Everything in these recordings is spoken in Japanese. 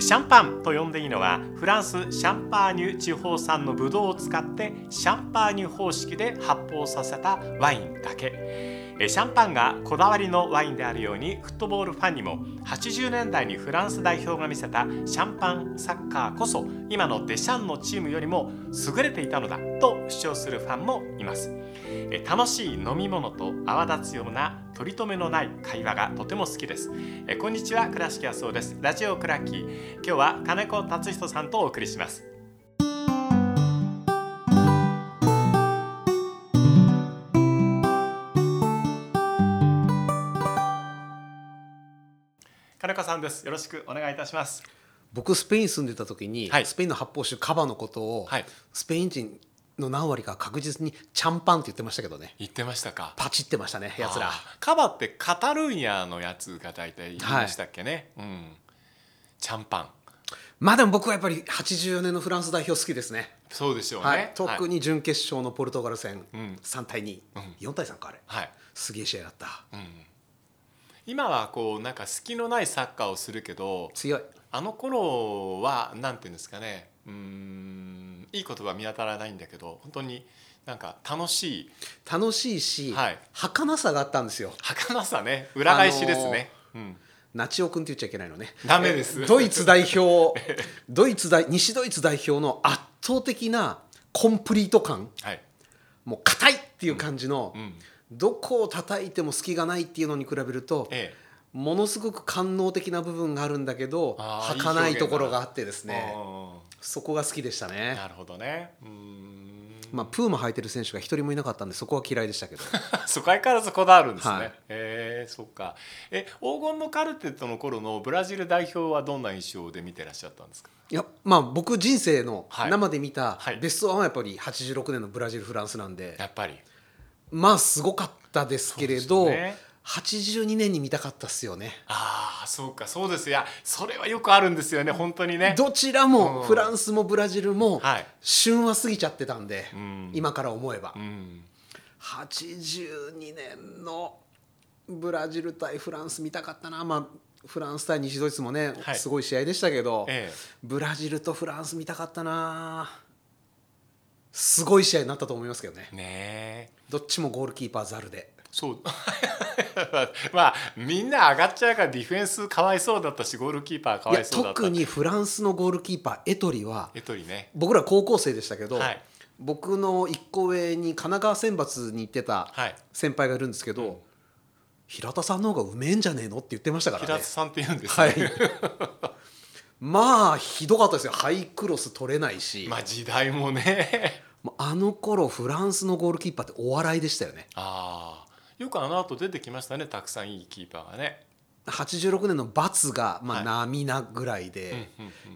シャンパンと呼んでいいのはフランスシャンパーニュ地方産のブドウを使ってシャンパーニュ方式で発泡させたワインだけ。シャンパンがこだわりのワインであるようにフットボールファンにも80年代にフランス代表が見せたシャンパンサッカーこそ今のデシャンのチームよりも優れていたのだと主張するファンもいます。楽しい飲み物と泡立つような取り留めのない会話がとても好きです。こんにちは倉敷康夫です。ラジオクラッキー今日は金子達人さんとお送りします。金子さんです。よろしくお願いいたします。僕スペイン住んでた時に、はい。スペインの発泡酒カバのことを、はい。スペイン人の何割か確実にチャンパンって言ってましたけどね。言ってましたか？パチってましたねやつら。カバってカタルーニャのやつが大体言いましたっけね、うん。チャンパン。まあでも僕はやっぱり84年のフランス代表好きですね。そうでしょうね、はい、特に準決勝のポルトガル戦、うん。3対2、4対3かあれ。はい、すげえ試合だった、今はこうなんか隙のないサッカーをするけど強い。あの頃はなんていうんですかねうーんいい言葉見当たらないんだけど本当になんか楽しい。楽しいし、はい。儚さがあったんですよ。儚さね。裏返しですね、うん、ナチオ君って言っちゃいけないのね。ダメです。えドイツ代表ドイツ代西ドイツ代表の圧倒的なコンプリート感。はい。もう硬いっていう感じの、うんどこを叩いても隙がないっていうのに比べると、えものすごく官能的な部分があるんだけど儚いいところがあってですえねあそこが好きでしたーね、なるほどね。うーん。まあ、プーマ履いてる選手が一人もいなかったんでそこは嫌いでしたけど。そこ相変わらずこだわるんですね。はい。えー、そっか。え、黄金のカルテットの頃のブラジル代表はどんな印象で見てらっしゃったんですか？いやまあ僕人生のはい。生で見たはい。ベストワンはやっぱり86年のブラジルフランスなんで、やっぱり。まあすごかったですけれど、ね。82年に見たかったっすよね。ああ、そうか、そうです。いや、それはよくあるんですよね、本当にね。どちらうん。もフランスもブラジルもはい。旬は過ぎちゃってたんで、ん。今から思えば、うん。82年のブラジル対フランス見たかったな、まあ、フランス対西ドイツもね、はい。すごい試合でしたけど、ええ。ブラジルとフランス見たかったなすごい試合になったと思いますけどねねえ。どっちもゴールキーパーザルでそう。まあ、みんな上がっちゃうから、ディフェンスかわいそうだったし、ゴールキーパーかわいそうだった。特にフランスのゴールキーパーエトリはエトリね。僕ら高校生でしたけど、はい僕の一個上に神奈川選抜に行ってたはい先輩がいるんですけど、平田さんの方がうめえんじゃねえの？って言ってましたからね平津さんって言うんですはね。い まあひどかったですよハイクロス取れないし、まあ、時代もね。あの頃フランスのゴールキーパーってお笑いでしたよねああ。よくあの後出てきましたね、たくさんいいキーパーがね。86年のバツが、まあ、はい並なぐらいで、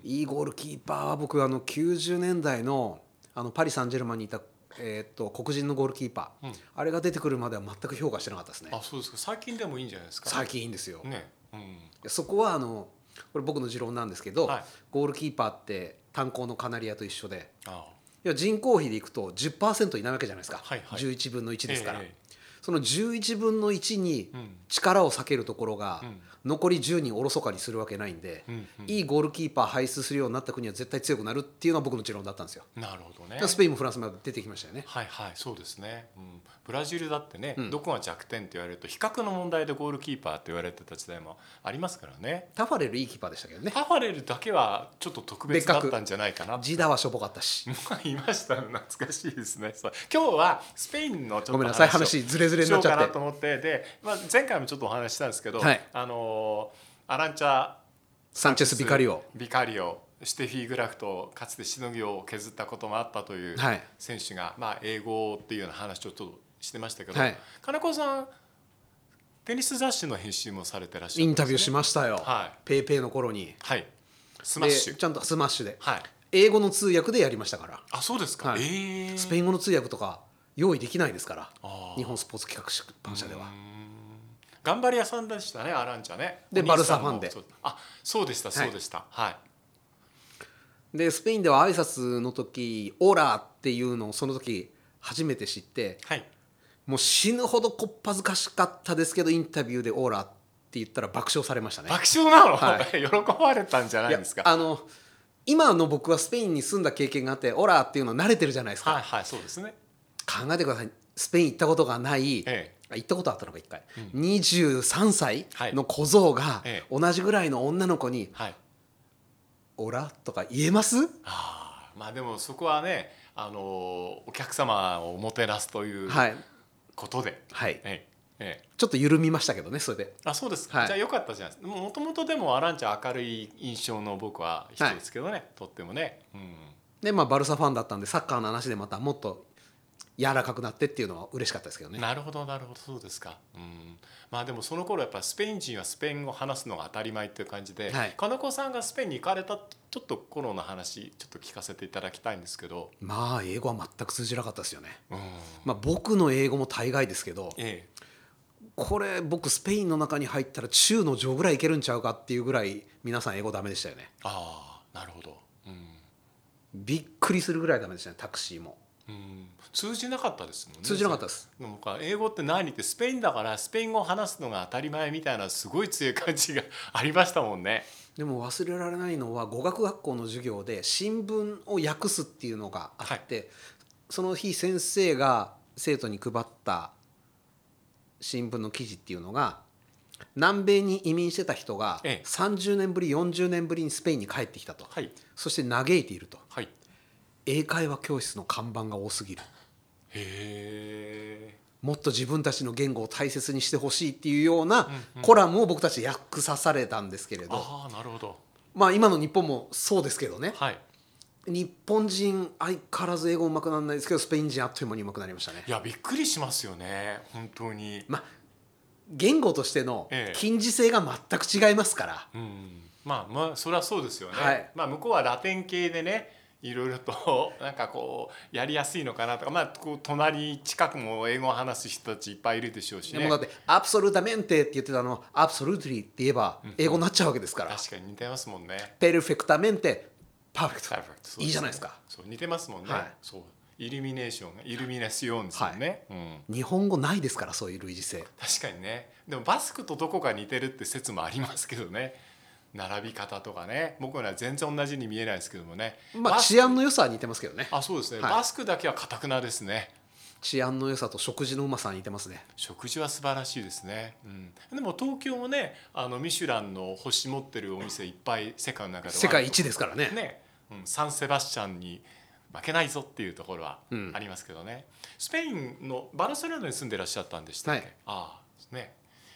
いいゴールキーパーは僕あの90年代のあのパリ・サンジェルマンにいた、えーっと黒人のゴールキーパー、うんあれが出てくるまでは全く評価してなかったですねあ、そうですか。最近でもいいんじゃないですか。最近いいんですよ、ね。うん。そこはあのこれ僕の持論なんですけど、はい。ゴールキーパーって炭鉱のカナリアと一緒であいや人口比でいくと10%いないわけじゃないですか、はいはい。11分の1ですから、ええその11分の1にうん。力を避けるところが、うん。残り10人おろそかにするわけないんで、いいゴールキーパー輩出するようになった国は絶対強くなるっていうのは僕の持論だったんですよ。なるほどね。スペインもフランスも出てきましたよね。はいはい。そうですね、うん、ブラジルだってね、どこが弱点って言われると比較の問題でゴールキーパーって言われてた時代もありますからね。タファレルいいキーパーでしたけどね。タファレルだけはちょっと特別だったんじゃないかなジダはしょぼかったし。いましたね。懐かしいですね。今日はスペインのちょっとごめんなさい。を話ずれずれになっちゃってしようかなと思ってで、まあ、前回もちょっとお話ししたんですけど、はい。あのーアランチャサンチェス・ビカリオ。ビカリオステフィー・グラフとかつてしのぎを削ったこともあったというはい。選手が、まあ、英語っていうような話をちょっとしてましたけど、はい。金子さんテニス雑誌の編集もされてらっしゃるインタビューしまましたよ。はい。ぺいぺいの頃に。はい。スマッシュ。でちゃんとスマッシュで。はい。英語の通訳でやりましたから。あそうですか、はい。ええスペイン語の通訳とか用意できないですから日本スポーツ企画出版社では。頑張り屋さんでしたねアランチャね。でバルサファンで。あそうでしたそうでした。はい、でスペインでは挨拶の時「オラ」っていうのをその時初めて知ってはい。もう死ぬほどこっぱずかしかったですけどインタビューで「オラ」って言ったら爆笑されましたね。爆笑なの、は 喜ばれたんじゃないですか？あの今の僕はスペインに住んだ経験があってオラっていうの慣れてるじゃないですか、はいはいそうですね考えてください。スペイン行ったことがない、えあ行ったことあったのか一回、23歳はい。の小僧がええ。同じぐらいの女の子にはい「オラ?」とか言えます？あーまあでもそこはねあのお客様をもてなすというはい。ことで、はい。ええ。ええ。ちょっと緩みましたけどねそれで。あそうですか、はい。じゃあよかったじゃないですかもともとでもアランちゃん明るい印象の僕は人ですけどね、とってもね、うん、でまあバルサファンだったんでサッカーの話でまたもっと柔らかくなってっていうのは嬉しかったですけどね。なるほどなるほど。そうですか、うん、まあでもその頃やっぱスペイン人はスペイン語を話すのが当たり前っていう感じで、はい。金子さんがスペインに行かれたちょっと頃の話ちょっと聞かせていただきたいんですけど、まあ英語は全く通じなかったですよね。うん、まあ僕の英語も大概ですけどえこれ僕スペインの中に入ったら中の上ぐらいいけるんちゃうかっていうぐらい皆さん英語ダメでしたよね。えああなるほど、うん。びっくりするぐらいダメでしたねタクシーもうん、通じなかったですもんね。通じなかったです。でも英語って何ってスペインだからスペイン語を話すのが当たり前みたいなすごい強い感じが ありましたもんね。でも忘れられないのは語学学校の授業で新聞を訳すっていうのがあって、その日先生が生徒に配った新聞の記事っていうのが南米に移民してた人がええ。30年ぶり40年ぶりにスペインに帰ってきたと、はい。そして嘆いていると。はい。英会話教室の看板が多すぎるへえ。もっと自分たちの言語を大切にしてほしいっていうようなコラムを僕たち訳さされたんですけれど、ああなるほど。まあ今の日本もそうですけどねはい。日本人相変わらず英語うまくならないですけどスペイン人あっという間にうまくなりましたねいやびっくりしますよね本当に。まあ言語としてのええ近似性が全く違いますから、うん。まあまあそれはそうですよね。はいまあ向こうはラテン系でね。いろいろと なんかこうやりやすいのかなとかまあこう隣近くも英語を話す人たちいっぱいいるでしょうしね。でもだって「アブソルタメンテ」って言ってたの「アブソルトリ」って言えば英語になっちゃうわけですから。確かに似てますもんね「ペルフェクタメンテ」「パーフェクト」そういいじゃないですか。そう似てますもんね、はい。そう。イルミネーションがイルミネーションですよね、うん、日本語ないですからそういう類似性。確かにね。でもバスクとどこか似てるって説もありますけどね並び方とかね。僕らは全然同じに見えないですけどもね。まあ治安の良さは似てますけどね。あそうですね、はい。バスクだけはかたくなですね。治安の良さと食事のうまさは似てますね。食事は素晴らしいですね、うん、でも東京もねあのミシュランの星持ってるお店いっぱい世界の中では世界一ですからね。ね、うん、サンセバスチャンに負けないぞっていうところはうん。ありますけどね、スペインのバルセロナに住んでらっしゃったんでしたっけ、はい。ああね。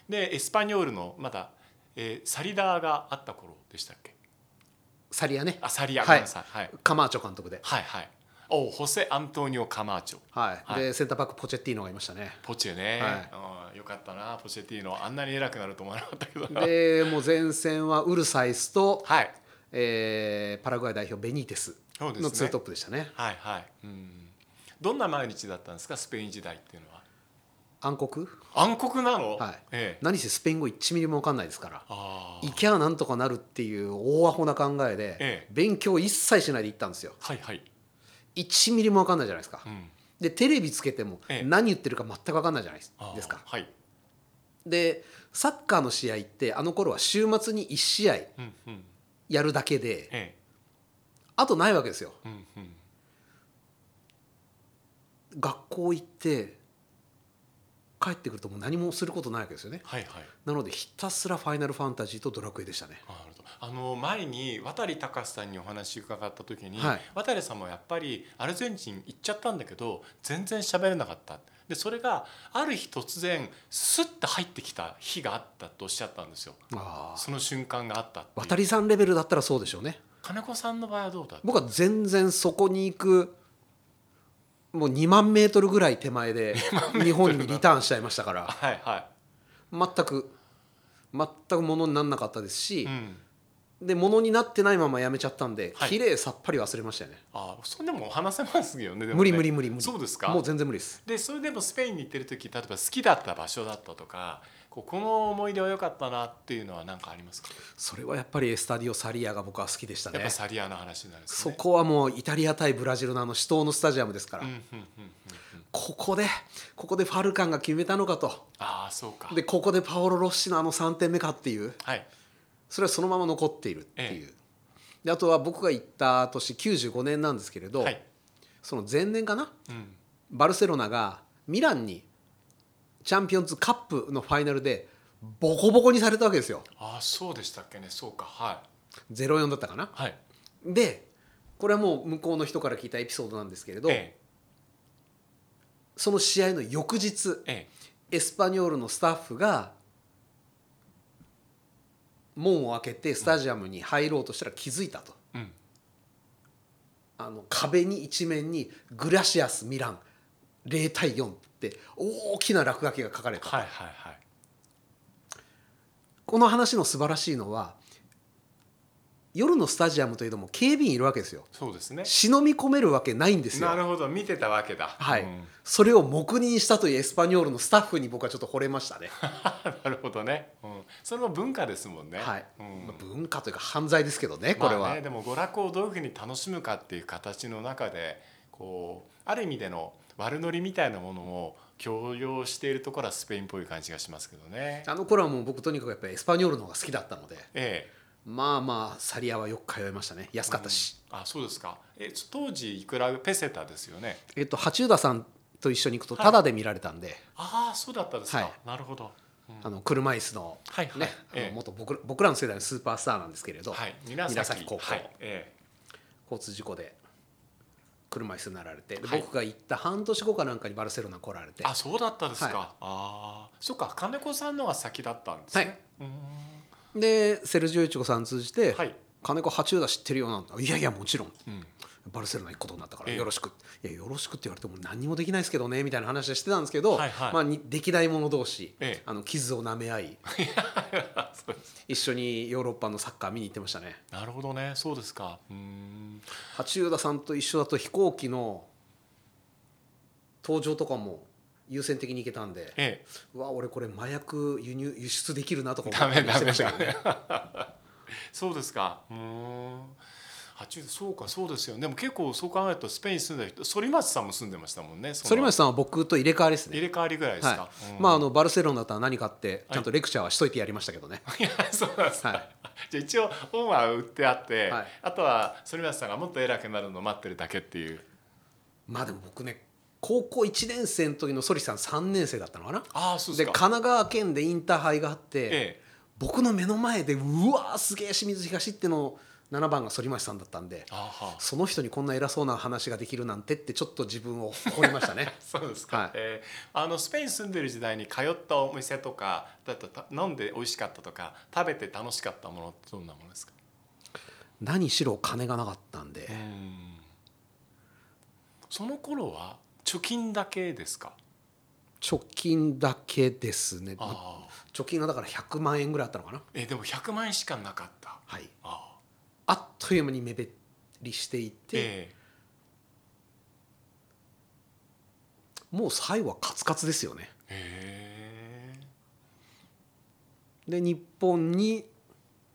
でエスパニョールのまだ、えーサリダーがあった頃でしたっけ？サリアね。あサリア、はい。ごめんなさい。はい。カマーチョ監督で。はいはい。おホセ・アントニオ・カマーチョ。はい、はい。でセンターバックポチェッティーノがいましたね。ポチェね、はい。うん、よかったな。ポチェティーノあんなに偉くなると思わなかったけど。なでもう前線はウルサイスと、はい。えーパラグアイ代表ベニーテスそうですね。のツートップでしたね。はいはい、うん、どんな毎日だったんですか？スペイン時代っていうのは暗黒？暗黒なの、はい。ええ、何せスペイン語1ミリも分かんないですから。ああ行きゃなんとかなるっていう大アホな考えで、ええ。勉強一切しないで行ったんですよ。はいはい、1ミリも分かんないじゃないですか、うん、でテレビつけてもええ。何言ってるか全く分かんないじゃないですか。はい、でサッカーの試合ってあの頃は週末に1試合うんうん、やるだけでえあとないわけですよ。え、うんうん、学校行って帰ってくるともう何もすることないわけですよね。はいはい。なのでひたすらファイナルファンタジーとドラクエでしたね。あの前に渡隆さんにお話伺った時に、はい。渡さんもやっぱりアルゼンチン行っちゃったんだけど全然喋れなかった。でそれがある日突然スッて入ってきた日があったとおっしゃったんですよ。その瞬間があった渡りさんレベルだったらそうでしょうね。金子さんの場合はどうだ僕は全然そこに行くもう2万メートルぐらい手前で日本にリターンしちゃいましたから。はいは全く全くものにならなかったですしい、う、ん、でものになってないままやめちゃったんではい。綺麗さっぱり忘れましたよね。あそれでも話せますよねね。無理無理無理無理。そうですか？もう全然無理です。でそれでもスペインに行ってる時例えば好きだった場所だったとかここの思い出は良かったなっていうのは何かありますか？それはやっぱりエスタディオ・サリアが僕は好きでしたね。やっぱサリアの話になるんですね。そこはもうイタリア対ブラジルのあの死闘のスタジアムですから、ここでここでファルカンが決めたのかと。ああそうか。でここでパオロ・ロッシのあの3点目かっていう。はい。それはそのまま残っているっていう、えであとは僕が行った年95年なんですけれど、はい。その前年かな？うん。バルセロナがミランにチャンピオンズカップのファイナルでボコボコにされたわけですよ。ああそうでしたっけね。そうか。は0-4だったかな？いはい。でこれはもう向こうの人から聞いたエピソードなんですけれど、えその試合の翌日ええ。エスパニョールのスタッフが門を開けてスタジアムに入ろうとしたら気づいたと、えうん。あの壁に一面に「グラシアス・ミラン0対4」って大きな落書きが書かれた、はいはいはい。この話の素晴らしいのは夜のスタジアムといえども警備員いるわけですよ。そうですね。忍び込めるわけないんですよ。なるほど。見てたわけだ。はい、うん。それを黙認したというエスパニョールのスタッフに僕はちょっと惚れましたね、なるほどね、うん、それも文化ですもんね。はい。うん。まあ文化というか犯罪ですけどねこれは、まあね、でも娯楽をどういうふうに楽しむかっていう形の中でこうある意味での悪ノリみたいなものを強要しているところはスペインっぽい感じがしますけどね。あの頃はもう僕とにかくやっぱりエスパニョールの方が好きだったのでえまあまあサリアはよく通いましたね。安かったし、え、あそうですか。え当時いくらペセタですよね？えっと八浦さんと一緒に行くとはい。タダで見られたんで、ああそうだったですか、はい。なるほど、うん。あの車椅子のはいはい。ね、ええ。元僕ら僕らの世代のスーパースターなんですけれど、はい。紫紫高校。はい。え。交通事故で車椅子になられて、ではい。僕が行った半年後かなんかにバルセロナ来られて。え、あそうだったですか、はい。ああそっか金子さんのが先だったんですね、うーん。でセルジオイチコさん通じて「はい。金子八浦知ってるよ」なんて「いやいやもちろん。うんバルセロナ行くことになったからええ。よろしく」いやよろしくって言われても何にもできないですけどねみたいな話はしてたんですけど、はいはい。まあに歴代者同士、ええ。あの傷を舐め合い。一緒にヨーロッパのサッカー見に行ってましたね。なるほどね。そうですか。うーん。八浦さんと一緒だと飛行機の搭乗とかも優先的に行けたんでええ。うわ俺これ麻薬輸入輸出できるなとかダ思ってメダメましたけどね。そうですか。うーん八そうかそうですよ。でも結構そう考えるとスペイン住んでる人反町さんも住んでましたもんね反町さんは僕と入れ替わりですね。入れ替わりぐらいですか、はい。うん。まああのバルセロナだったら何かってちゃんとレクチャーはしといてやりましたけどね、いやそうなんですか、はい。じゃあ一応本は売ってあって、はい。あとは反町さんがもっと偉くなるのを待ってるだけっていう。まあでも僕ね高校1年生の時のソリさん3年生だったのかな？ああそうですか。奈川県でインターハイがあって、ええ。僕の目の前でうわーすげえ清水東っての7番が反町さんだったんでその人にこんな偉そうな話ができるなんてってちょっと自分を誇りましたね。そうですか、はい。えーあのスペイン住んでる時代に通ったお店とかだとた飲んで美味しかったとか食べて楽しかったものってどんなものですか？何しろ金がなかったんで、うん。その頃は貯金だけですか？貯金だけですね。貯金がだから100万円ぐらいあったのかな。えでも100万円しかなかった。はい。ああっという間に目減りしていて、えもう最後はカツカツですよね。え。へで日本に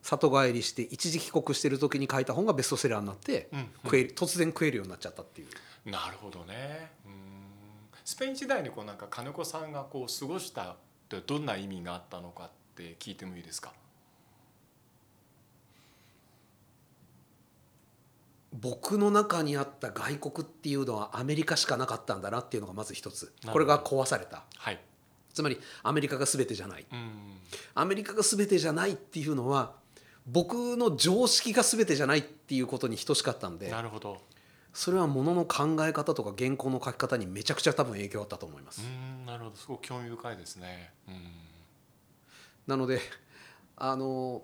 里帰りして一時帰国してる時に書いた本がベストセラーになって、うんうん。食え突然食えるようになっちゃったっていう。えなるほどね。うん。スペイン時代にこうなんか金子さんがこう過ごしたってどんな意味があったのかって聞いてもいいですか？僕の中にあった外国っていうのはアメリカしかなかったんだなっていうのがまず一つ。これが壊された。はい。つまりアメリカが全てじゃない。うん。アメリカが全てじゃないっていうのは僕の常識が全てじゃないっていうことに等しかったんでなるほど。それはものの考え方とか原稿の書き方にめちゃくちゃ多分影響あったと思います。うんなるほど。すごく興味深いですね。うん。なのであの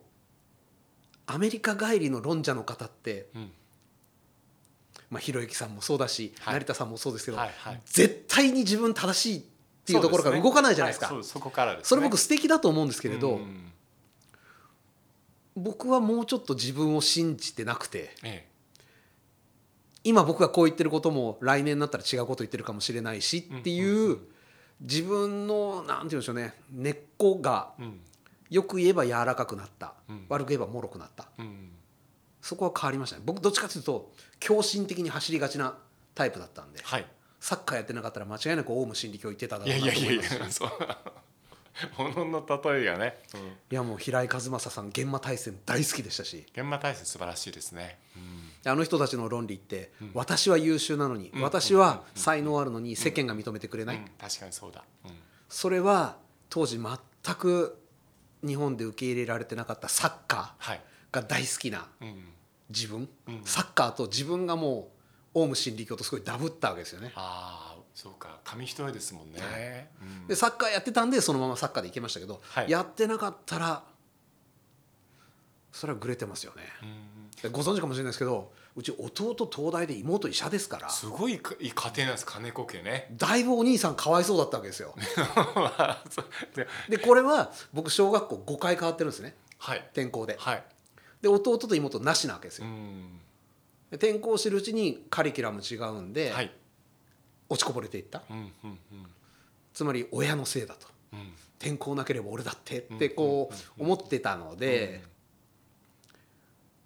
アメリカ帰りの論者の方って、うんまあ、ひろゆきさんもそうだし、はい。成田さんもそうですけど、はいはい。絶対に自分正しいっていうところから動かないじゃないですか。そねはいそこからです、ね、それ僕素敵だと思うんですけれど、うん。僕はもうちょっと自分を信じてなくてえ今僕がこう言ってることも来年になったら違うこと言ってるかもしれないしっていう自分のなんて言うんでしょうね根っこがうん。よく言えば柔らかくなった、うん。悪く言えば脆くなった。うんそこは変わりましたね。僕どっちかというと狂信的に走りがちなタイプだったんではい。サッカーやってなかったら間違いなくオウム真理教行ってただろういやいやいなと思います。やいやそう。ものの例えがね、うん、いやもう平井和正さん現場大戦大好きでしたし。現場体制素晴らしいですね、うん。あの人たちの論理って、うん。私は優秀なのに、うん。私は才能あるのに世間が認めてくれない、うん。確かにそうだ、うん。それは当時全く日本で受け入れられてなかったサッカはい、ーが大好きなうん、自分、うん。サッカーと自分がもうオウム真理教とすごいダブったわけですよね。ああそうか。紙一重ですもんね、うん。でサッカーやってたんでそのままサッカーでいけましたけど、はい。やってなかったらそれはグレてますよね。うんでご存知かもしれないですけどうち弟東大で妹医者ですから。すごいかいい家庭なんです金子家ね。だいぶお兄さんかわいそうだったわけですよ。でこれは僕小学校5回変わってるんですね。はい。転校で。はいで弟と妹なしなわけですうよ。転校してるうちにカリキュラム違うんで、はい。落ちこぼれていった。うんうんうん。つまり親のせいだと。うん。転校なければ俺だってっうんてこう思ってたので、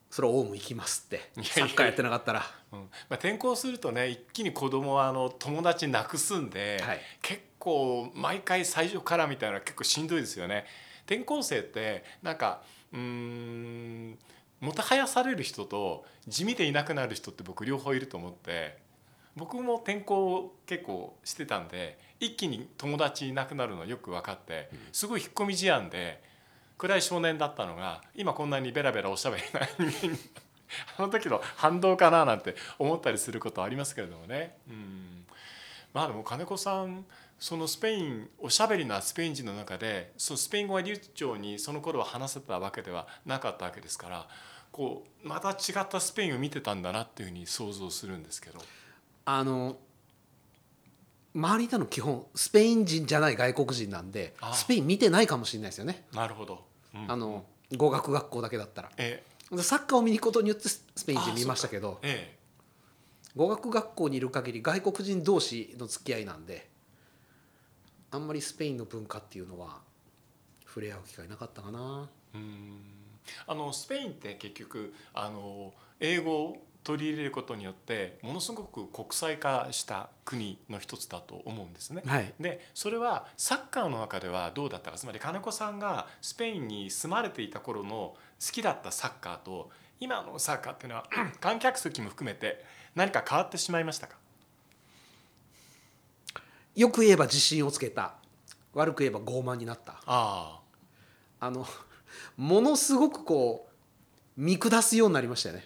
それはオウム行きますって。サッカーやってなかったら。うん。まあ、転校するとね一気に子供はあの友達なくすんで、はい。結構毎回最初からみたいな結構しんどいですよね。転校生ってなんかうーんもたはやされる人と地味でいなくなる人って僕両方いると思って僕も転校結構してたんで一気に友達いなくなるのよく分かってすごい引っ込み思案で暗い少年だったのが今こんなにベラベラおしゃべりな人 あの時の反動かななんて思ったりすることはありますけれどもね。うん、まあでも金子さんそのスペインおしゃべりなスペイン人の中でそうスペイン語が流暢にその頃は話せたわけではなかったわけですからこうまた違ったスペインを見てたんだなっていうふうに想像するんですけど。あの周りにいたの基本スペイン人じゃない外国人なんでスペイン見てないかもしれないですよね。なるほど。うん。あの語学学校だけだったら。えでサッカーを見に行くことによってスペイン人見ましたけどえ。語学学校にいる限り外国人同士の付き合いなんであんまりスペインの文化っていうのは触れ合う機会なかったかな。えうん。あのスペインって結局あの英語を取り入れることによってものすごく国際化した国の一つだと思うんですね。はい。でそれはサッカーの中ではどうだったか。つまり金子さんがスペインに住まれていた頃の好きだったサッカーと今のサッカーっていうのは 観客席も含めて何か変わってしまいましたか？よく言えば自信をつけた。悪く言えば傲慢になった。ああ。のものすごくこう見下すようになりましたよね。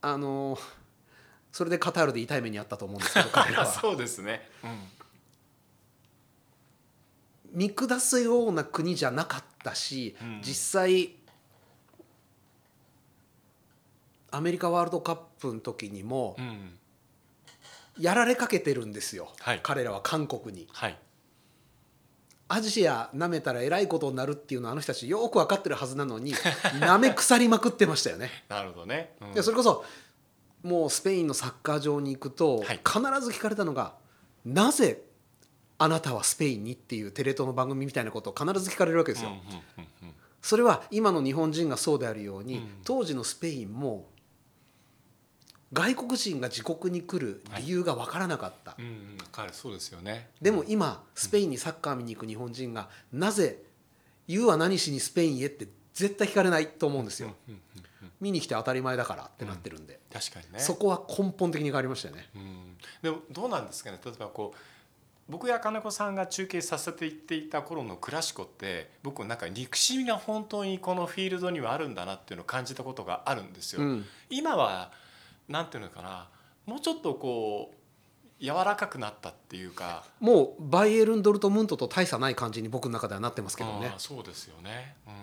あのそれでカタールで痛い目にあったと思うんですけど 彼らあは。そうですね、うん。見下すような国じゃなかったし、うん。実際アメリカワールドカップの時にもうん、やられかけてるんですよ、はい。彼らは韓国に。はい。アジア舐めたらえらいことになるっていうのはあの人たちよく分かってるはずなのに 舐め腐りまくってましたよね。なるほどね、うん。でそれこそもうスペインのサッカー場に行くとはい。必ず聞かれたのが「なぜあなたはスペインに?」っていうテレ東の番組みたいなことを必ず聞かれるわけですよ。それは今の日本人がそうであるように、うん。当時のスペインも外国人が自国に来る理由が分からなかった、うんうん、彼そうですよね。でも今スペインにサッカー見に行く日本人がなぜ「言うは何しにスペインへ?」って絶対聞かれないと思うんですよ。うんうんうん見に来て当たり前だからってなってるんで、確かにね。そこは根本的に変わりましたよね。うん、でもどうなんですかね？例えばこう僕や金子さんが中継させていっていた頃のクラシコって僕なんか憎しみが本当にこのフィールドにはあるんだなっていうのを感じたことがあるんですよ。うん今はなんていうのかなもうちょっとこう柔らかくなったっていうかもうバイエルン・ドルトムントと大差ない感じに僕の中ではなってますけどね。そうですよね。うん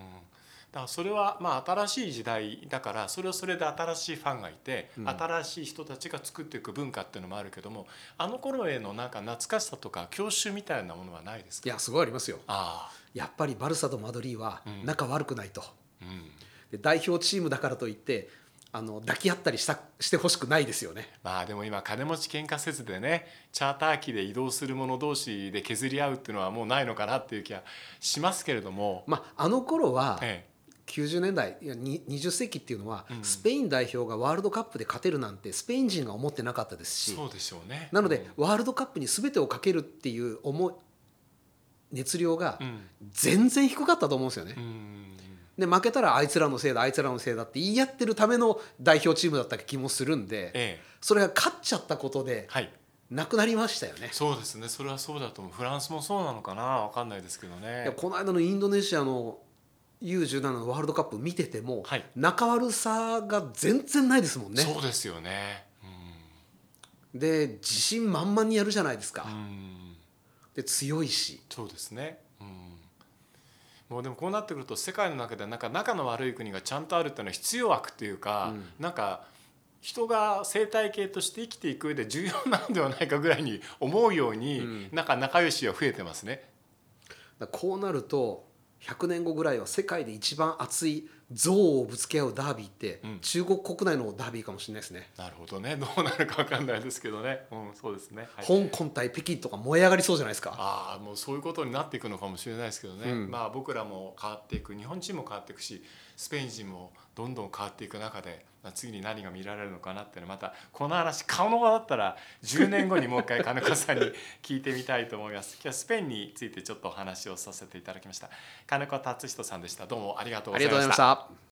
だからそれはまあ新しい時代だからそれはそれで新しいファンがいて、うん新しい人たちが作っていく文化っていうのもあるけどもあの頃へのなんか懐かしさとか郷愁みたいなものはないですか？いやすごいありますよ。あやっぱりバルサとマドリーはうん仲悪くないと。あ、うん、で代表チームだからといってあの抱き合ったりしたしてほしくないですよね。まあでも今金持ち喧嘩せずでねチャーター機で移動する者同士で削り合うっていうのはもうないのかなっていう気がしますけれども、まあ、あの頃はえ90年代いやに20世紀っていうのは、うん。スペイン代表がワールドカップで勝てるなんてスペイン人が思ってなかったですし。えそうでしょうね。なので、ワールドカップに全てをかけるっていう思い熱量がうん。全然低かったと思うんですよね。うんで負けたらあいつらのせいだあいつらのせいだって言い合ってるための代表チームだった気もするんでええ。それが勝っちゃったことではい。なくなりましたよね。そうですね。それはそうだと思う。フランスもそうなのかな？わかんないですけどいねやこの間のインドネシアの U17 のワールドカップ見てても、はい。仲悪さが全然ないですもんね。そうですよね。で自信満々にやるじゃないですか。うんうん。で強いし。そうですね。うんもうでもこうなってくると世界の中でなんか仲の悪い国がちゃんとあるっていうのは必要悪っていうか、うんなんか人が生態系として生きていく上で重要なんではないかぐらいに思うように、うんなんか仲良しは増えてますね。こうなると100年後ぐらいは世界で一番熱い憎悪をぶつけ合うダービーって、うん。中国国内のダービーかもしれないですね。なるほどね。どうなるかわかんないですけどね、うん、そうですね、はい。香港対北京とか燃え上がりそうじゃないですか？ああもうそういうことになっていくのかもしれないですけどね、うん。まあ僕らも変わっていく。日本人も変わっていくしスペイン人もどんどん変わっていく中で、まあ、次に何が見られるのかなっていうのはまたこの話顔の場だったら10年後にもう一回金子さんに聞いてみたいと思います。今日はスペインについてちょっとお話をさせていただきました。金子達人さんでした。どうもありがとうごありがとうございました。